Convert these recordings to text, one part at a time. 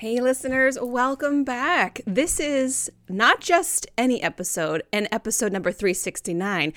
Hey, listeners, welcome back. This is not just any episode, an episode number 369.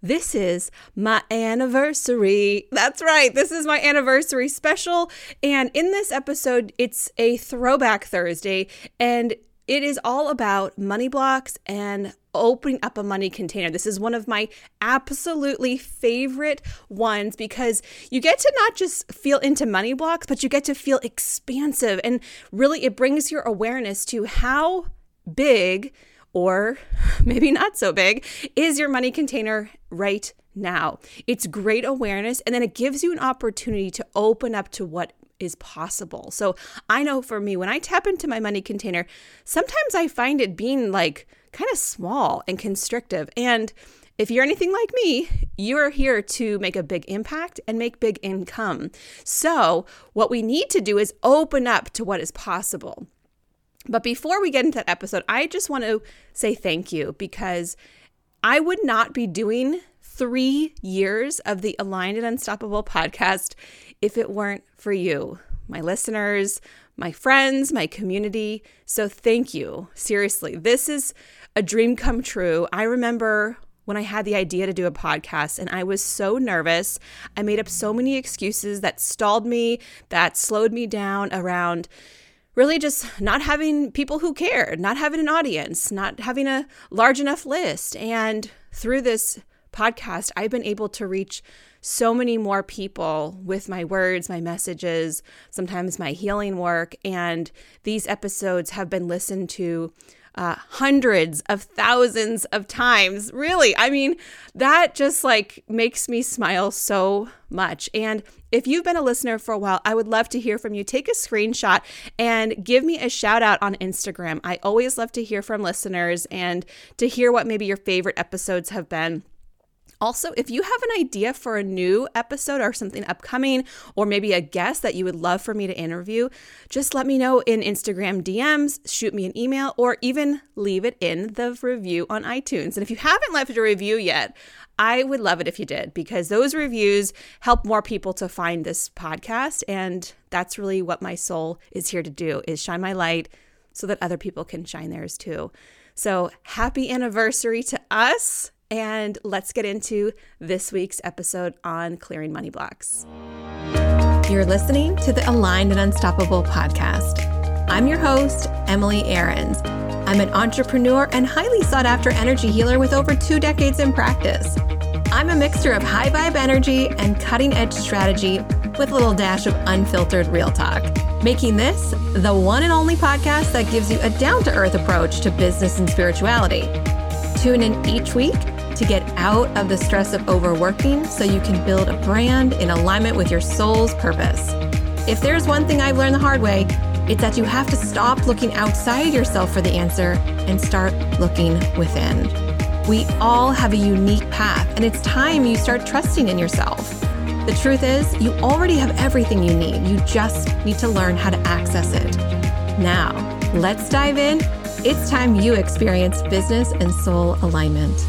This is my anniversary. That's right. This is my anniversary special. And in this episode, it's a throwback Thursday, and it is all about money blocks and opening up a money container. This is one of my absolutely favorite ones because you get to not just feel into money blocks, but you get to feel expansive. And really, it brings your awareness to how big or maybe not so big is your money container right now. It's great awareness, and then it gives you an opportunity to open up to what is possible. So I know for me, when I tap into my money container, sometimes I find it being like kind of small and constrictive. And if you're anything like me, you're here to make a big impact and make big income. So, what we need to do is open up to what is possible. But before we get into that episode, I just want to say thank you because I would not be doing three years of the Aligned and Unstoppable podcast if it weren't for you, my listeners, my friends, my community. So thank you. Seriously, this is a dream come true. I remember when I had the idea to do a podcast and I was so nervous. I made up so many excuses that stalled me, that slowed me down around really just not having people who cared, not having an audience, not having a large enough list. And through this podcast, I've been able to reach so many more people with my words, my messages, sometimes my healing work. And these episodes have been listened to uh, hundreds of thousands of times. Really, I mean, that just like makes me smile so much. And if you've been a listener for a while, I would love to hear from you. Take a screenshot and give me a shout out on Instagram. I always love to hear from listeners and to hear what maybe your favorite episodes have been. Also, if you have an idea for a new episode or something upcoming, or maybe a guest that you would love for me to interview, just let me know in Instagram DMs, shoot me an email, or even leave it in the review on iTunes. And if you haven't left a review yet, I would love it if you did because those reviews help more people to find this podcast and that's really what my soul is here to do is shine my light so that other people can shine theirs too. So, happy anniversary to us and let's get into this week's episode on clearing money blocks. You're listening to the Aligned and Unstoppable podcast. I'm your host, Emily Aarons. I'm an entrepreneur and highly sought after energy healer with over two decades in practice. I'm a mixture of high vibe energy and cutting edge strategy with a little dash of unfiltered real talk, making this the one and only podcast that gives you a down to earth approach to business and spirituality. Tune in each week to get out of the stress of overworking so you can build a brand in alignment with your soul's purpose. If there's one thing I've learned the hard way, it's that you have to stop looking outside yourself for the answer and start looking within. We all have a unique path, and it's time you start trusting in yourself. The truth is, you already have everything you need. You just need to learn how to access it. Now, let's dive in. It's time you experience business and soul alignment.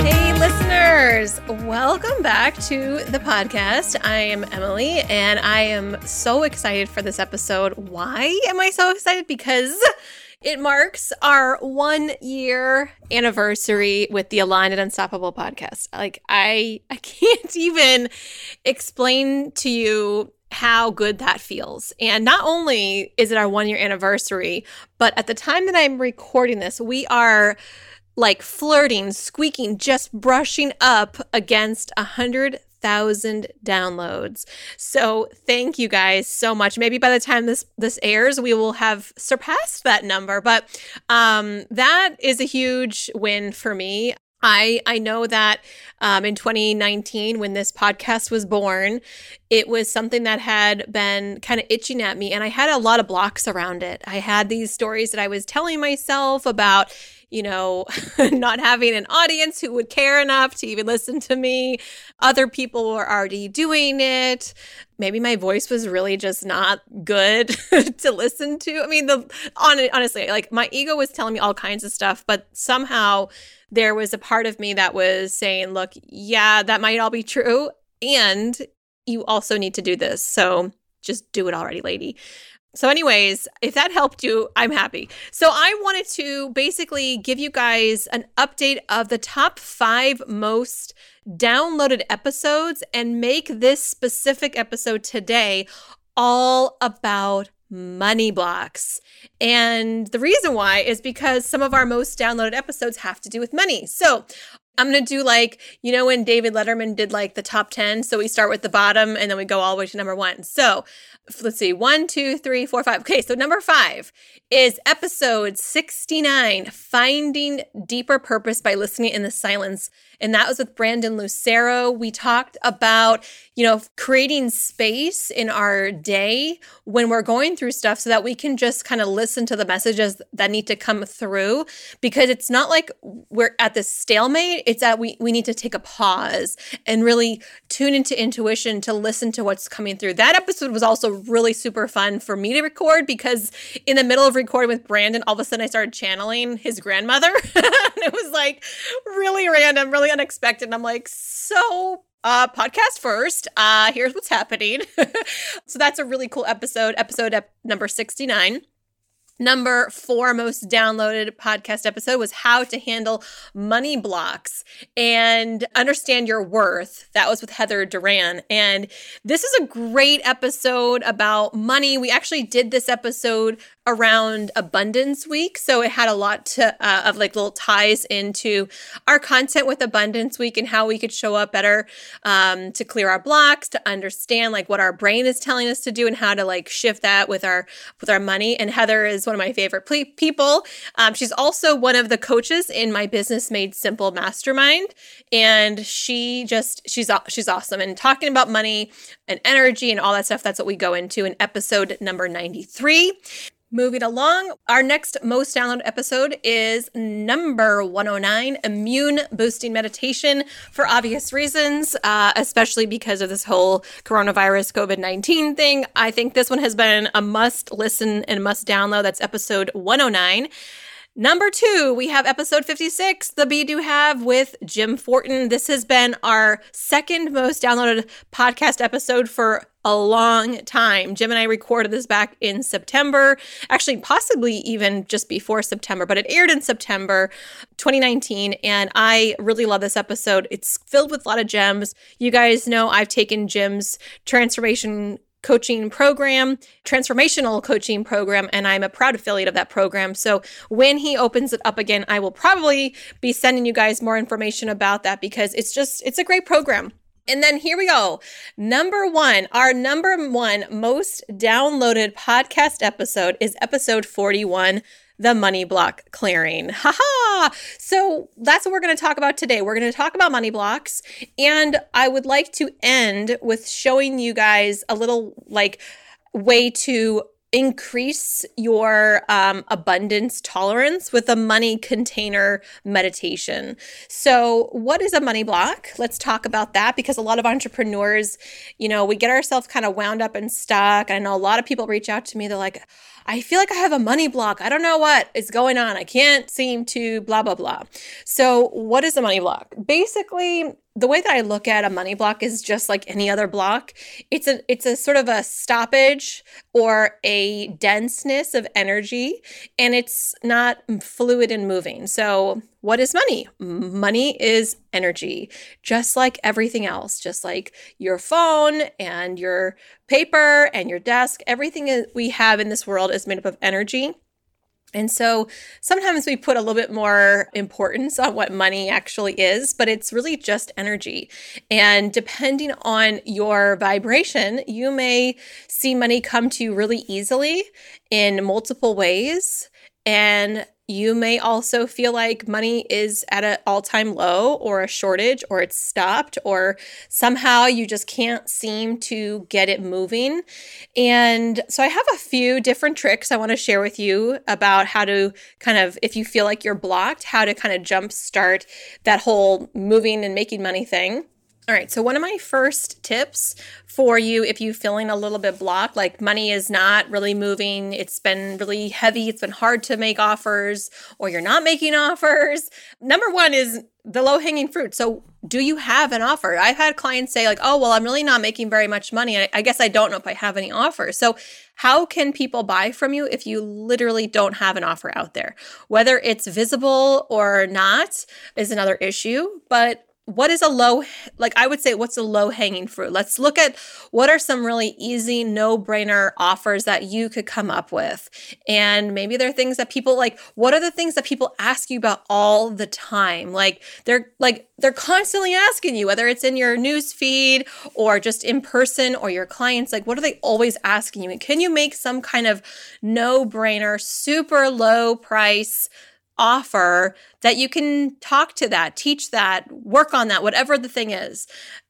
Hey, listeners, welcome back to the podcast. I am Emily and I am so excited for this episode. Why am I so excited? Because it marks our one year anniversary with the Aligned and Unstoppable podcast. Like I I can't even explain to you how good that feels. And not only is it our one year anniversary, but at the time that I'm recording this, we are like flirting, squeaking, just brushing up against a hundred thousand downloads. So thank you guys so much. Maybe by the time this this airs, we will have surpassed that number. But um, that is a huge win for me. I I know that um, in 2019, when this podcast was born, it was something that had been kind of itching at me, and I had a lot of blocks around it. I had these stories that I was telling myself about you know, not having an audience who would care enough to even listen to me. Other people were already doing it. Maybe my voice was really just not good to listen to. I mean, the on, honestly, like my ego was telling me all kinds of stuff, but somehow there was a part of me that was saying, look, yeah, that might all be true. And you also need to do this. So just do it already, lady. So, anyways, if that helped you, I'm happy. So, I wanted to basically give you guys an update of the top five most downloaded episodes and make this specific episode today all about money blocks. And the reason why is because some of our most downloaded episodes have to do with money. So, I'm to do like, you know, when David Letterman did like the top 10. So we start with the bottom and then we go all the way to number one. So let's see, one, two, three, four, five. Okay, so number five is episode 69 Finding Deeper Purpose by Listening in the Silence. And that was with Brandon Lucero. We talked about, you know, creating space in our day when we're going through stuff so that we can just kind of listen to the messages that need to come through because it's not like we're at this stalemate. It's that we, we need to take a pause and really tune into intuition to listen to what's coming through. That episode was also really super fun for me to record because in the middle of recording with Brandon, all of a sudden I started channeling his grandmother. and it was like really random, really unexpected. And I'm like, so uh podcast first uh here's what's happening so that's a really cool episode episode ep- number 69 Number four most downloaded podcast episode was how to handle money blocks and understand your worth. That was with Heather Duran. And this is a great episode about money. We actually did this episode around Abundance Week. So it had a lot to, uh, of like little ties into our content with Abundance Week and how we could show up better um, to clear our blocks, to understand like what our brain is telling us to do and how to like shift that with our with our money. And Heather is one of my favorite ple- people. Um, she's also one of the coaches in my Business Made Simple Mastermind, and she just she's she's awesome. And talking about money and energy and all that stuff, that's what we go into in episode number ninety three. Moving along, our next most downloaded episode is number 109 Immune Boosting Meditation for obvious reasons, uh, especially because of this whole coronavirus COVID 19 thing. I think this one has been a must listen and must download. That's episode 109. Number two, we have episode 56, The Be Do Have with Jim Fortin. This has been our second most downloaded podcast episode for a long time. Jim and I recorded this back in September, actually, possibly even just before September, but it aired in September 2019. And I really love this episode. It's filled with a lot of gems. You guys know I've taken Jim's transformation coaching program, transformational coaching program, and I'm a proud affiliate of that program. So when he opens it up again, I will probably be sending you guys more information about that because it's just, it's a great program. And then here we go. Number one, our number one most downloaded podcast episode is episode 41 the money block clearing. Haha. So that's what we're going to talk about today. We're going to talk about money blocks. And I would like to end with showing you guys a little like way to increase your um, abundance tolerance with a money container meditation. So, what is a money block? Let's talk about that because a lot of entrepreneurs, you know, we get ourselves kind of wound up and stuck. I know a lot of people reach out to me, they're like, I feel like I have a money block. I don't know what is going on. I can't seem to blah, blah, blah. So, what is a money block? Basically, the way that I look at a money block is just like any other block. It's a it's a sort of a stoppage or a denseness of energy and it's not fluid and moving. So, what is money? Money is energy, just like everything else, just like your phone and your paper and your desk. Everything we have in this world is made up of energy. And so sometimes we put a little bit more importance on what money actually is, but it's really just energy. And depending on your vibration, you may see money come to you really easily in multiple ways. And you may also feel like money is at an all-time low or a shortage or it's stopped or somehow you just can't seem to get it moving. And so I have a few different tricks I want to share with you about how to kind of if you feel like you're blocked, how to kind of jump start that whole moving and making money thing. All right. So, one of my first tips for you, if you're feeling a little bit blocked, like money is not really moving, it's been really heavy, it's been hard to make offers, or you're not making offers, number one is the low hanging fruit. So, do you have an offer? I've had clients say, like, oh, well, I'm really not making very much money. I, I guess I don't know if I have any offers. So, how can people buy from you if you literally don't have an offer out there? Whether it's visible or not is another issue, but what is a low like i would say what's a low hanging fruit? Let's look at what are some really easy no brainer offers that you could come up with. And maybe there are things that people like what are the things that people ask you about all the time? Like they're like they're constantly asking you whether it's in your news feed or just in person or your clients like what are they always asking you? And can you make some kind of no brainer super low price offer that you can talk to that, teach that, work on that, whatever the thing is.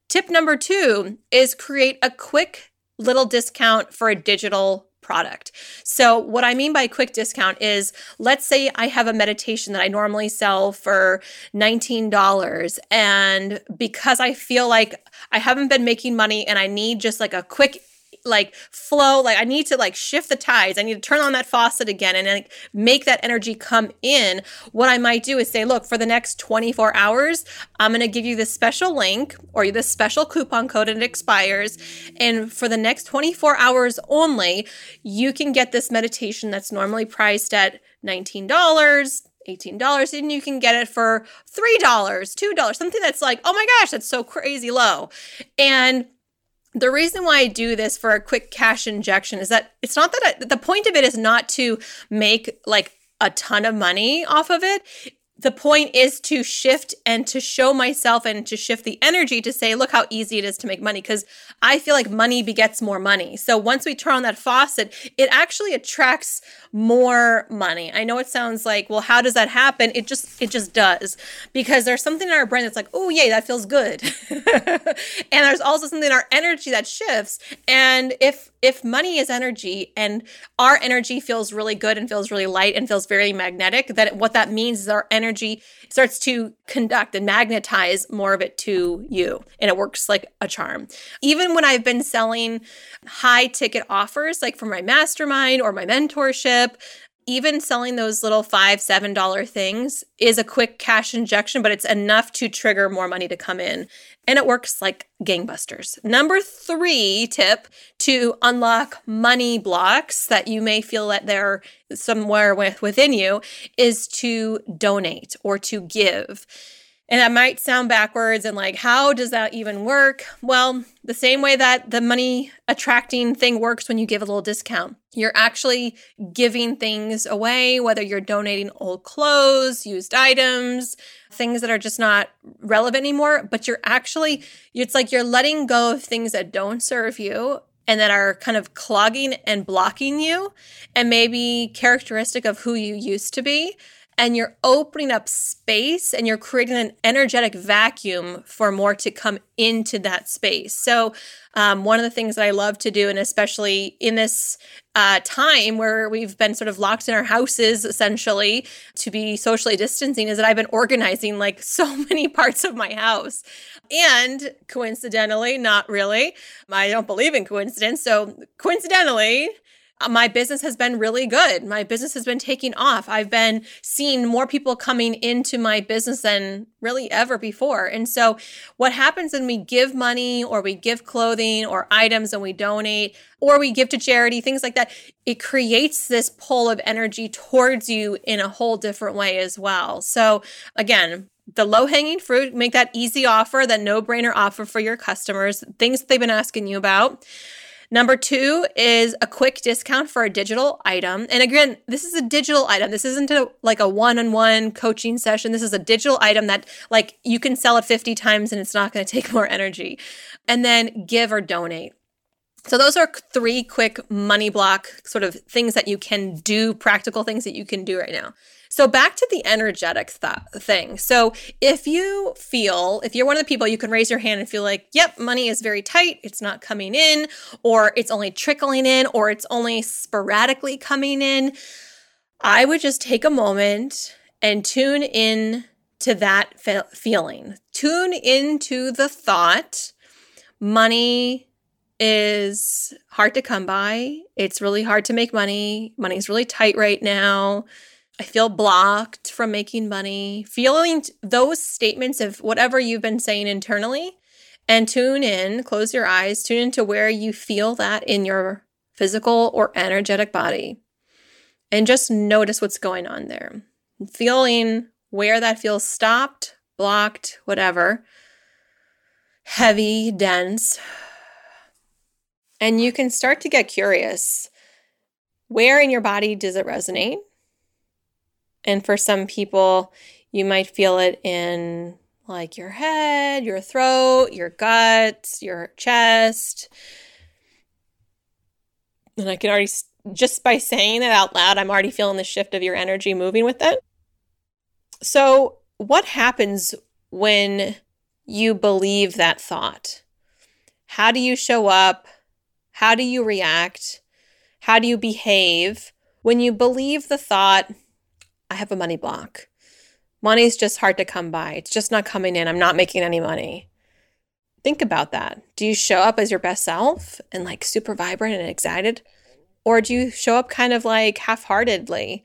Tip number two is create a quick little discount for a digital product. So, what I mean by quick discount is let's say I have a meditation that I normally sell for $19. And because I feel like I haven't been making money and I need just like a quick like flow like i need to like shift the tides. I need to turn on that faucet again and like make that energy come in. What i might do is say look for the next 24 hours i'm going to give you this special link or this special coupon code and it expires. And for the next 24 hours only you can get this meditation that's normally priced at $19 $18 and you can get it for $3, $2, something that's like, oh my gosh, that's so crazy low. And the reason why I do this for a quick cash injection is that it's not that I, the point of it is not to make like a ton of money off of it the point is to shift and to show myself and to shift the energy to say, look how easy it is to make money. Because I feel like money begets more money. So once we turn on that faucet, it actually attracts more money. I know it sounds like, well, how does that happen? It just, it just does. Because there's something in our brain that's like, oh, yay, that feels good. and there's also something in our energy that shifts. And if, if money is energy and our energy feels really good and feels really light and feels very magnetic, then what that means is our energy starts to conduct and magnetize more of it to you. And it works like a charm. Even when I've been selling high ticket offers, like for my mastermind or my mentorship, even selling those little five, seven dollar things is a quick cash injection, but it's enough to trigger more money to come in. And it works like gangbusters. Number three tip to unlock money blocks that you may feel that they're somewhere with, within you is to donate or to give. And that might sound backwards and like, how does that even work? Well, the same way that the money attracting thing works when you give a little discount. You're actually giving things away, whether you're donating old clothes, used items, things that are just not relevant anymore, but you're actually, it's like you're letting go of things that don't serve you and that are kind of clogging and blocking you and maybe characteristic of who you used to be and you're opening up space and you're creating an energetic vacuum for more to come into that space. So, um, one of the things that I love to do, and especially in this uh, time where we've been sort of locked in our houses essentially to be socially distancing, is that I've been organizing like so many parts of my house. And coincidentally, not really, I don't believe in coincidence. So, coincidentally, Uh, my business has been really good. My business has been taking off. I've been seeing more people coming into my business than really ever before. And so, what happens when we give money or we give clothing or items and we donate or we give to charity, things like that, it creates this pull of energy towards you in a whole different way as well. So, again, the low hanging fruit, make that easy offer, that no brainer offer for your customers, things that they've been asking you about. Number two is a quick discount for a digital item. And again, this is a digital item. This isn't a, like a one on one coaching session. This is a digital item that like you can sell it 50 times and it's not going to take more energy. And then give or donate. So those are three quick money block sort of things that you can do, practical things that you can do right now. So back to the energetic th- thing. So if you feel, if you're one of the people, you can raise your hand and feel like, yep, money is very tight, it's not coming in, or it's only trickling in, or it's only sporadically coming in. I would just take a moment and tune in to that fe- feeling. Tune into the thought money is hard to come by. It's really hard to make money. Money's really tight right now. I feel blocked from making money. Feeling those statements of whatever you've been saying internally and tune in, close your eyes, tune into where you feel that in your physical or energetic body. And just notice what's going on there. Feeling where that feels stopped, blocked, whatever, heavy, dense. And you can start to get curious. Where in your body does it resonate? And for some people, you might feel it in like your head, your throat, your guts, your chest. And I can already, just by saying it out loud, I'm already feeling the shift of your energy moving with it. So, what happens when you believe that thought? How do you show up? How do you react? How do you behave when you believe the thought, I have a money block? Money's just hard to come by. It's just not coming in. I'm not making any money. Think about that. Do you show up as your best self and like super vibrant and excited? Or do you show up kind of like half heartedly?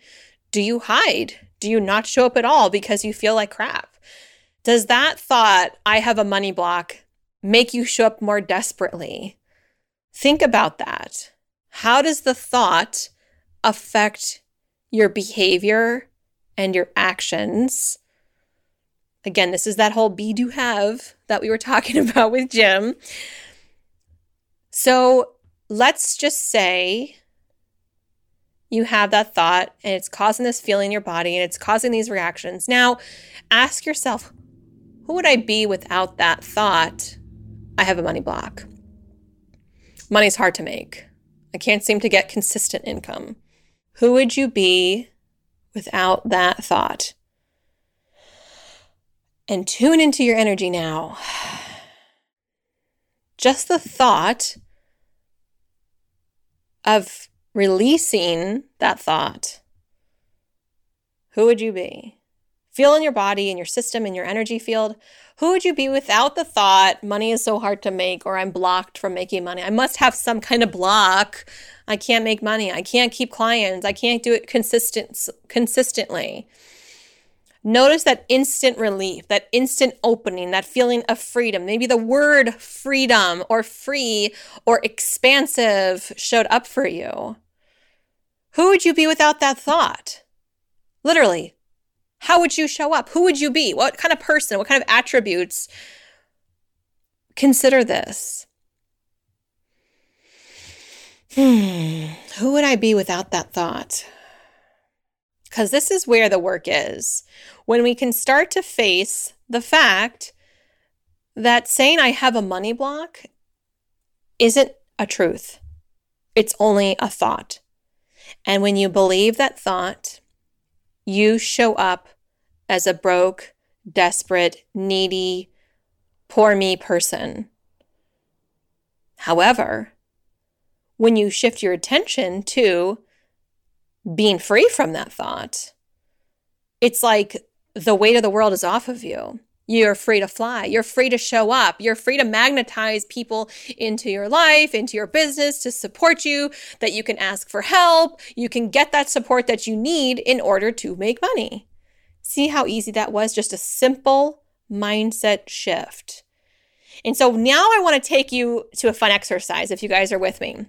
Do you hide? Do you not show up at all because you feel like crap? Does that thought, I have a money block, make you show up more desperately? Think about that. How does the thought affect your behavior and your actions? Again, this is that whole be do have that we were talking about with Jim. So let's just say you have that thought and it's causing this feeling in your body and it's causing these reactions. Now, ask yourself, who would I be without that thought? I have a money block. Money's hard to make. I can't seem to get consistent income. Who would you be without that thought? And tune into your energy now. Just the thought of releasing that thought, who would you be? Feel in your body, in your system, in your energy field. Who would you be without the thought, money is so hard to make, or I'm blocked from making money? I must have some kind of block. I can't make money. I can't keep clients. I can't do it consistent, consistently. Notice that instant relief, that instant opening, that feeling of freedom. Maybe the word freedom or free or expansive showed up for you. Who would you be without that thought? Literally, how would you show up? Who would you be? What kind of person? What kind of attributes? Consider this. Hmm, who would I be without that thought? Because this is where the work is. When we can start to face the fact that saying I have a money block isn't a truth, it's only a thought. And when you believe that thought, you show up as a broke, desperate, needy, poor me person. However, when you shift your attention to being free from that thought, it's like the weight of the world is off of you. You're free to fly. You're free to show up. You're free to magnetize people into your life, into your business to support you, that you can ask for help. You can get that support that you need in order to make money. See how easy that was? Just a simple mindset shift. And so now I want to take you to a fun exercise if you guys are with me.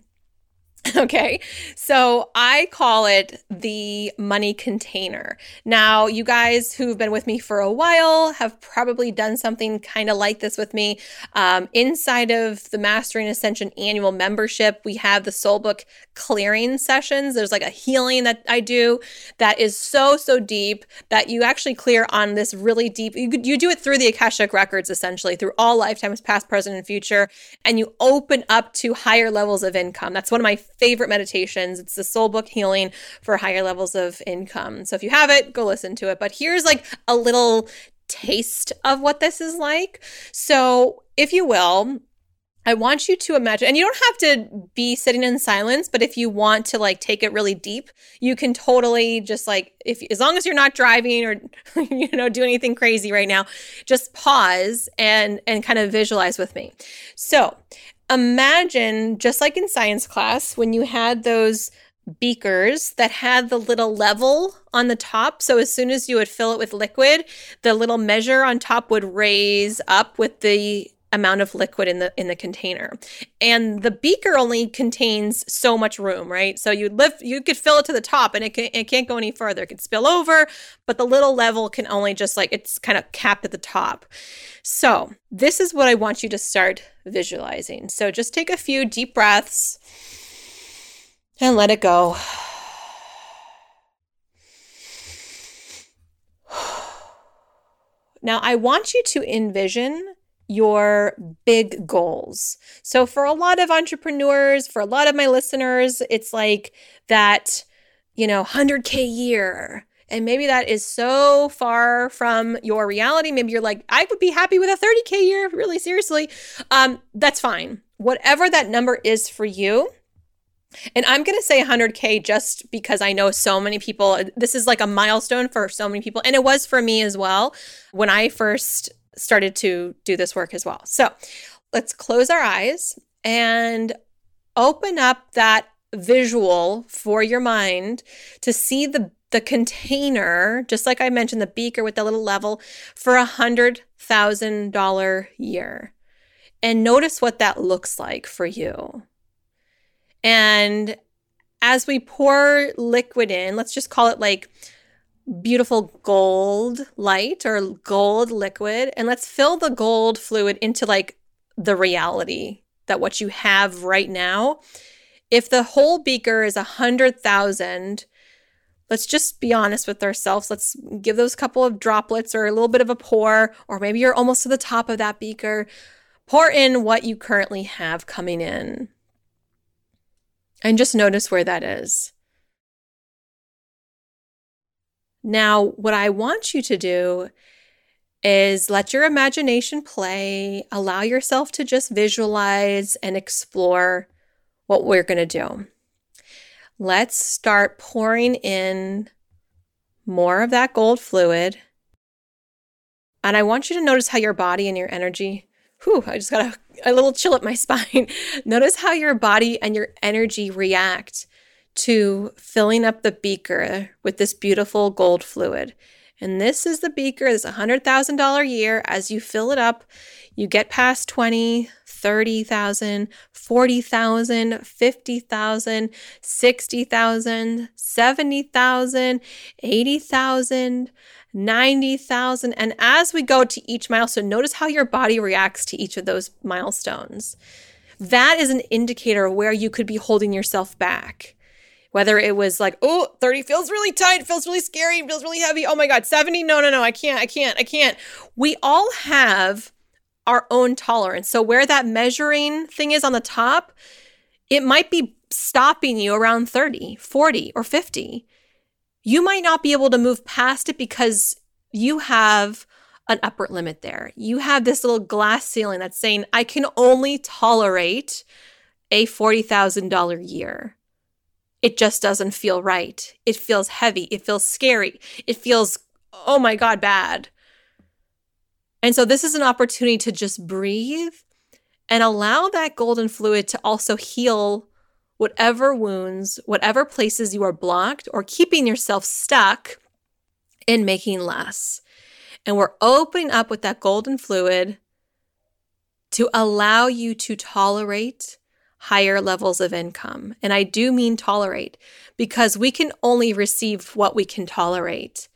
Okay, so I call it the money container. Now, you guys who've been with me for a while have probably done something kind of like this with me. Um, inside of the Mastering Ascension annual membership, we have the Soul Book clearing sessions. There's like a healing that I do that is so, so deep that you actually clear on this really deep. You, you do it through the Akashic Records, essentially, through all lifetimes, past, present, and future, and you open up to higher levels of income. That's one of my favorite meditations. It's the soul book healing for higher levels of income. So if you have it, go listen to it. But here's like a little taste of what this is like. So, if you will, I want you to imagine, and you don't have to be sitting in silence, but if you want to like take it really deep, you can totally just like, if as long as you're not driving or, you know, do anything crazy right now, just pause and, and kind of visualize with me. So imagine just like in science class, when you had those beakers that had the little level on the top. So as soon as you would fill it with liquid, the little measure on top would raise up with the amount of liquid in the in the container. And the beaker only contains so much room, right? So you lift you could fill it to the top and it can, it can't go any further. It could spill over, but the little level can only just like it's kind of capped at the top. So, this is what I want you to start visualizing. So just take a few deep breaths and let it go. Now, I want you to envision your big goals. So, for a lot of entrepreneurs, for a lot of my listeners, it's like that, you know, 100K year. And maybe that is so far from your reality. Maybe you're like, I would be happy with a 30K year, really seriously. Um, that's fine. Whatever that number is for you, and I'm going to say 100K just because I know so many people. This is like a milestone for so many people. And it was for me as well when I first started to do this work as well. So let's close our eyes and open up that visual for your mind to see the the container, just like I mentioned, the beaker with the little level for a hundred thousand dollar year. And notice what that looks like for you. And as we pour liquid in, let's just call it like beautiful gold light or gold liquid and let's fill the gold fluid into like the reality that what you have right now. If the whole beaker is a hundred thousand let's just be honest with ourselves. Let's give those couple of droplets or a little bit of a pour or maybe you're almost to the top of that beaker. Pour in what you currently have coming in. And just notice where that is Now, what I want you to do is let your imagination play, allow yourself to just visualize and explore what we're going to do. Let's start pouring in more of that gold fluid. And I want you to notice how your body and your energy, whew, I just got a, a little chill at my spine. notice how your body and your energy react to filling up the beaker with this beautiful gold fluid. And this is the beaker, this $100,000 a year. As you fill it up, you get past 20, 30,000, 40,000, 50,000, 60,000, 70,000, 80,000, 90,000. And as we go to each milestone, notice how your body reacts to each of those milestones. That is an indicator of where you could be holding yourself back whether it was like, oh, 30 feels really tight, feels really scary, feels really heavy. Oh my God, 70, no, no, no, I can't, I can't, I can't. We all have our own tolerance. So where that measuring thing is on the top, it might be stopping you around 30, 40, or 50. You might not be able to move past it because you have an upper limit there. You have this little glass ceiling that's saying, I can only tolerate a $40,000 year it just doesn't feel right. It feels heavy. It feels scary. It feels, oh my God, bad. And so this is an opportunity to just breathe and allow that golden fluid to also heal whatever wounds, whatever places you are blocked or keeping yourself stuck in making less. And we're opening up with that golden fluid to allow you to tolerate higher levels of income. And I do mean tolerate because we can only receive what we can tolerate.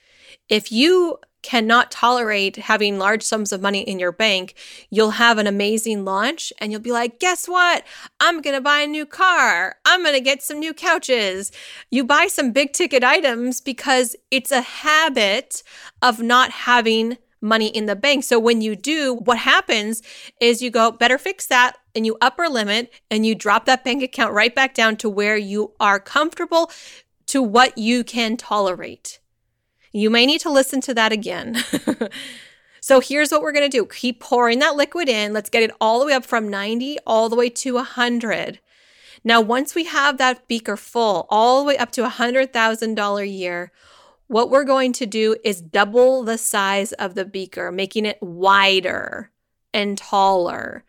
If you cannot tolerate having large sums of money in your bank, you'll have an amazing launch and you'll be like, guess what? I'm going to buy a new car. I'm going to get some new couches. You buy some big ticket items because it's a habit of not having money in the bank. So when you do, what happens is you go, better fix that, and you upper limit and you drop that bank account right back down to where you are comfortable to what you can tolerate. You may need to listen to that again So here's what we're going to do keep pouring that liquid in. Let's get it all the way up from 90 all the way to 100. Now, once we have that beaker full, all the way up to $100,000 a year, what we're going to do is double the size of the beaker, making it wider and taller.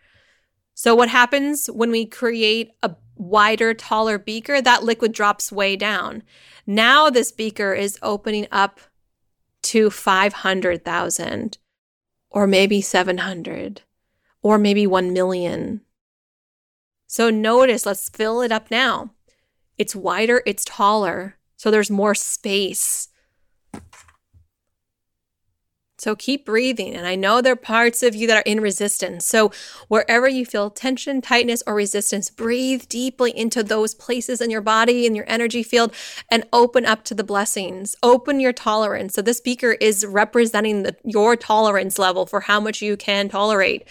So, what happens when we create a wider, taller beaker? That liquid drops way down. Now, this beaker is opening up to 500,000 or maybe 700 or maybe 1 million. So, notice, let's fill it up now. It's wider, it's taller, so there's more space. So keep breathing. And I know there are parts of you that are in resistance. So wherever you feel tension, tightness, or resistance, breathe deeply into those places in your body, in your energy field, and open up to the blessings. Open your tolerance. So this beaker is representing the, your tolerance level for how much you can tolerate.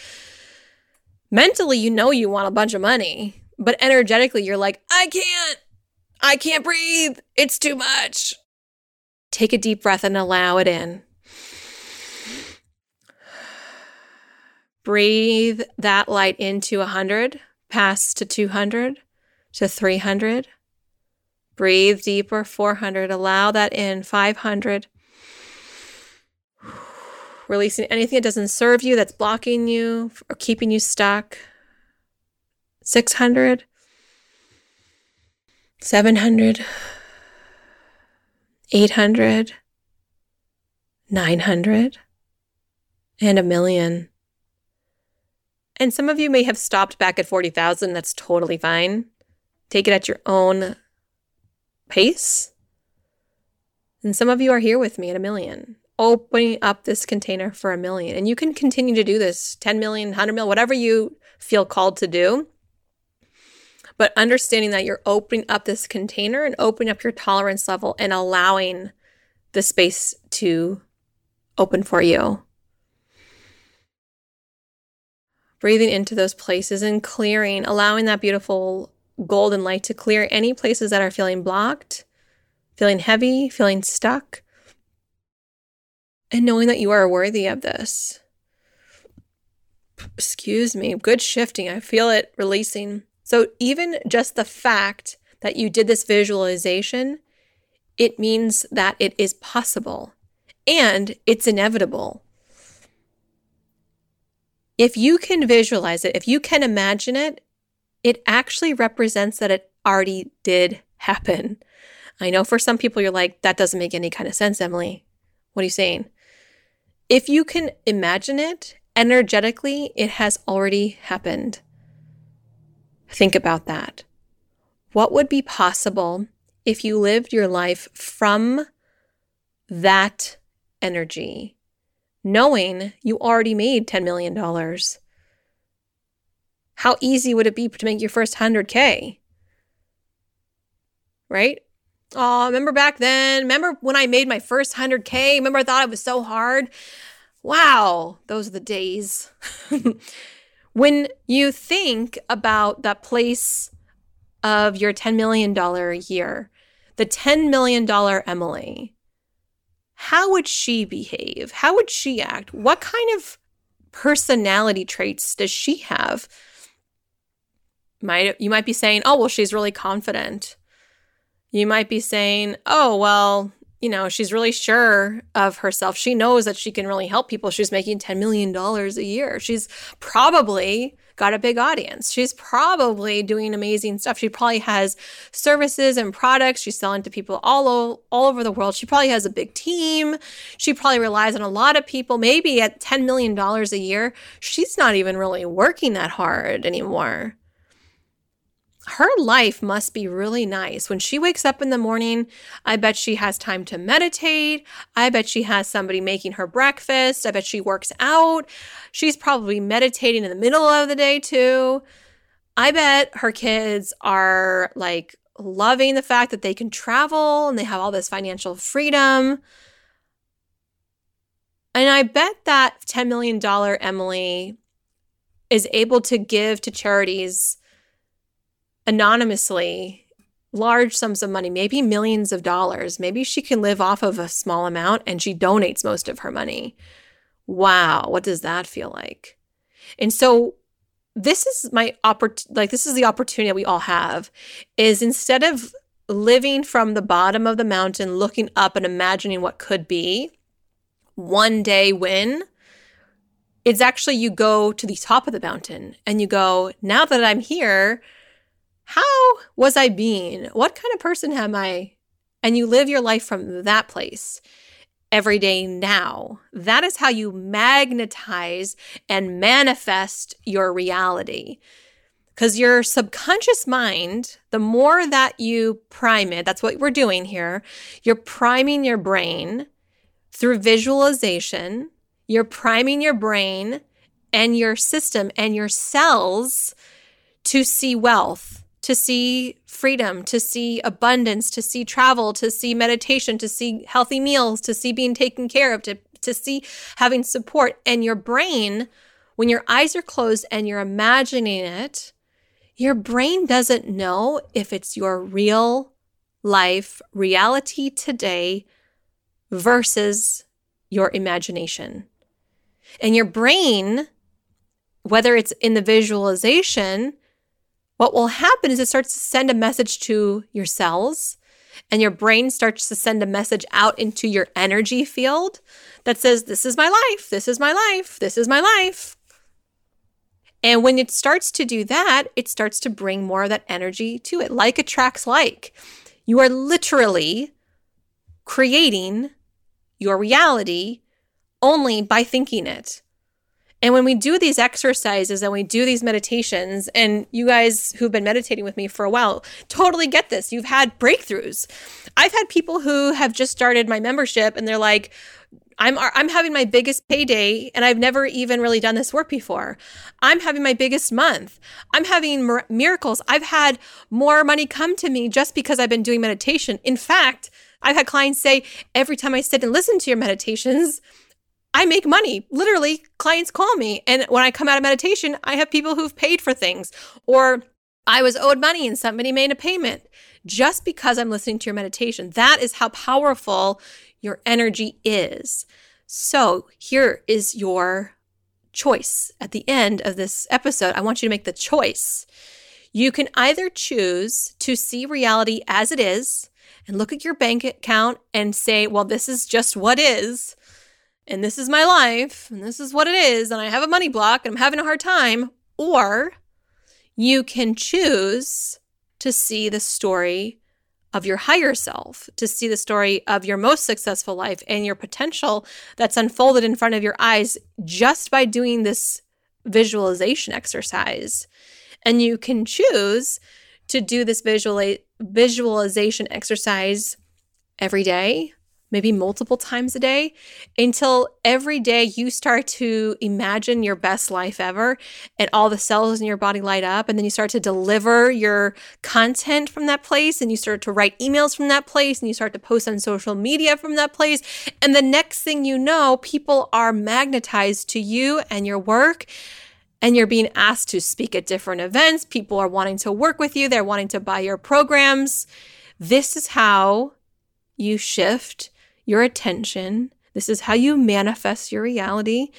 Mentally, you know you want a bunch of money, but energetically, you're like, I can't. I can't breathe. It's too much. Take a deep breath and allow it in. Breathe that light into 100, pass to 200, to 300. Breathe deeper, 400. Allow that in, 500. Releasing anything that doesn't serve you, that's blocking you or keeping you stuck. 600. 700. 800. 900. And a million. And some of you may have stopped back at 40,000. That's totally fine. Take it at your own pace. And some of you are here with me at a million, opening up this container for a million. And you can continue to do this 10 million, 100 million, whatever you feel called to do. But understanding that you're opening up this container and opening up your tolerance level and allowing the space to open for you. Breathing into those places and clearing, allowing that beautiful golden light to clear any places that are feeling blocked, feeling heavy, feeling stuck, and knowing that you are worthy of this. Excuse me, good shifting. I feel it releasing. So, even just the fact that you did this visualization, it means that it is possible and it's inevitable if you can visualize it, if you can imagine it, it actually represents that it already did happen. I know for some people you're like, that doesn't make any kind of sense, Emily. What are you saying? If you can imagine it energetically, it has already happened. Think about that. What would be possible if you lived your life from that energy? Knowing you already made $10 million? How easy would it be to make your first 100K? Right? Oh, remember back then? Remember when I made my first 100K? Remember I thought it was so hard? Wow, those are the days. when you think about that place of your $10 million year, the $10 million Emily, how would she behave? How would she act? What kind of personality traits does she have? Might you might be saying, "Oh, well, she's really confident." You might be saying, "Oh, well, you know, she's really sure of herself. She knows that she can really help people. She's making $10 million a year. She's probably got a big audience. She's probably doing amazing stuff. She probably has services and products she's selling to people all, o- all over the world. She probably has a big team. She probably relies on a lot of people. Maybe at $10 million a year, she's not even really working that hard anymore her life must be really nice. When she wakes up in the morning, I bet she has time to meditate. I bet she has somebody making her breakfast. I bet she works out. She's probably meditating in the middle of the day too. I bet her kids are like loving the fact that they can travel and they have all this financial freedom. And I bet that $10 million Emily is able to give to charities anonymously large sums of money, maybe millions of dollars. Maybe she can live off of a small amount and she donates most of her money. Wow, what does that feel like? And so this is my oppor- like this is the opportunity we all have is instead of living from the bottom of the mountain looking up and imagining what could be one day when it's actually you go to the top of the mountain and you go now that i'm here how was i being? What kind of person am i? And you live your life from that place every day now. That is how you magnetize and manifest your reality. Because your subconscious mind, the more that you prime it, that's what we're doing here, you're priming your brain through visualization, you're priming your brain and your system and your cells to see wealth, to see freedom, to see abundance, to see travel, to see meditation, to see healthy meals, to see being taken care of, to, to see having support. And your brain, when your eyes are closed and you're imagining it, your brain doesn't know if it's your real life reality today versus your imagination. And your brain, whether it's in the visualization, what will happen is it starts to send a message to your cells, and your brain starts to send a message out into your energy field that says, This is my life, this is my life, this is my life. And when it starts to do that, it starts to bring more of that energy to it, like attracts like. You are literally creating your reality only by thinking it. And when we do these exercises and we do these meditations, and you guys who've been meditating with me for a while totally get this. You've had breakthroughs. I've had people who have just started my membership and they're like, I'm I'm having my biggest payday and I've never even really done this work before. I'm having my biggest month. I'm having mir- miracles. I've had more money come to me just because I've been doing meditation. In fact, I've had clients say every time I sit and listen to your meditations, I make money. Literally, clients call me. And when I come out of meditation, I have people who've paid for things or I was owed money and somebody made a payment just because I'm listening to your meditation. That is how powerful your energy is. So here is your choice at the end of this episode. I want you to make the choice. You can either choose to see reality as it is and look at your bank account and say, well, this is just what is and this is my life, and this is what it is, and I have a money block, and I'm having a hard time. Or you can choose to see the story of your higher self, to see the story of your most successful life and your potential that's unfolded in front of your eyes just by doing this visualization exercise. And you can choose to do this visual visualization exercise every day maybe multiple times a day until every day you start to imagine your best life ever and all the cells in your body light up and then you start to deliver your content from that place and you start to write emails from that place and you start to post on social media from that place. And the next thing you know people are magnetized to you and your work and you're being asked to speak at different events. People are wanting to work with you. They're wanting to buy your programs. This is how you shift your attention. This is how you manifest your reality.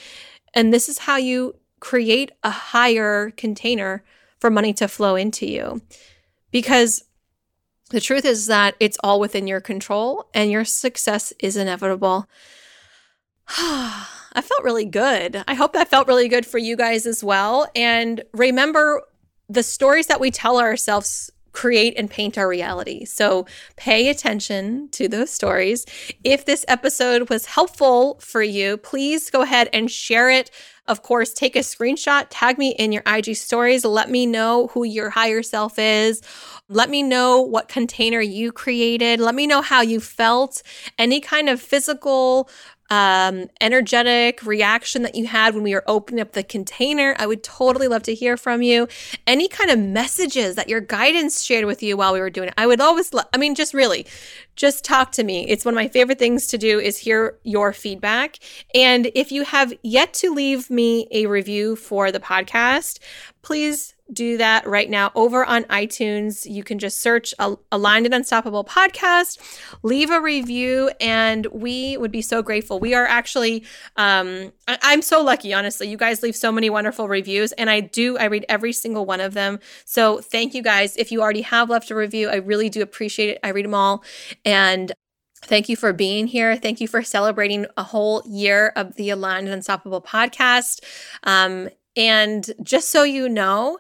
And this is how you create a higher container for money to flow into you. Because the truth is that it's all within your control and your success is inevitable. I felt really good. I hope that felt really good for you guys as well. And remember, the stories that we tell ourselves create and paint our reality. So pay attention to those stories. If this episode was helpful for you, please go ahead and share it. Of course, take a screenshot, tag me in your IG stories. Let me know who your higher self is. Let me know what container you created. Let me know how you felt. Any kind of physical um, energetic reaction that you had when we were opening up the container. I would totally love to hear from you. Any kind of messages that your guidance shared with you while we were doing it. I would always, lo- I mean, just really, just talk to me. It's one of my favorite things to do is hear your feedback. And if you have yet to leave me a review for the podcast, please do that right now over on iTunes. You can just search Aligned and Unstoppable podcast, leave a review, and we would be so grateful. We are actually, um, I- I'm so lucky, honestly. You guys leave so many wonderful reviews, and I do, I read every single one of them. So thank you guys. If you already have left a review, I really do appreciate it. I read them all. And Thank you for being here. Thank you for celebrating a whole year of the Aligned and Unstoppable podcast. Um, and just so you know,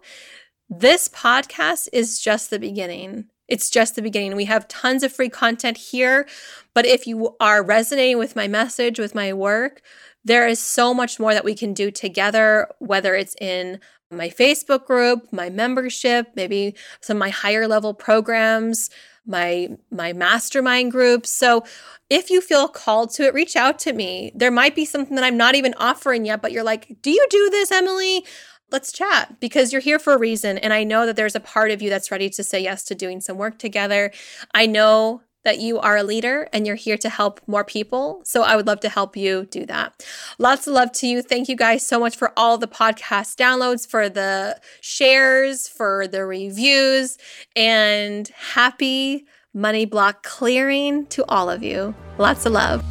this podcast is just the beginning. It's just the beginning. We have tons of free content here. But if you are resonating with my message, with my work, there is so much more that we can do together, whether it's in my Facebook group, my membership, maybe some of my higher level programs, my my mastermind groups. So if you feel called to it, reach out to me. There might be something that I'm not even offering yet, but you're like, "Do you do this, Emily?" Let's chat because you're here for a reason and I know that there's a part of you that's ready to say yes to doing some work together. I know that you are a leader and you're here to help more people. So I would love to help you do that. Lots of love to you. Thank you guys so much for all the podcast downloads, for the shares, for the reviews, and happy money block clearing to all of you. Lots of love.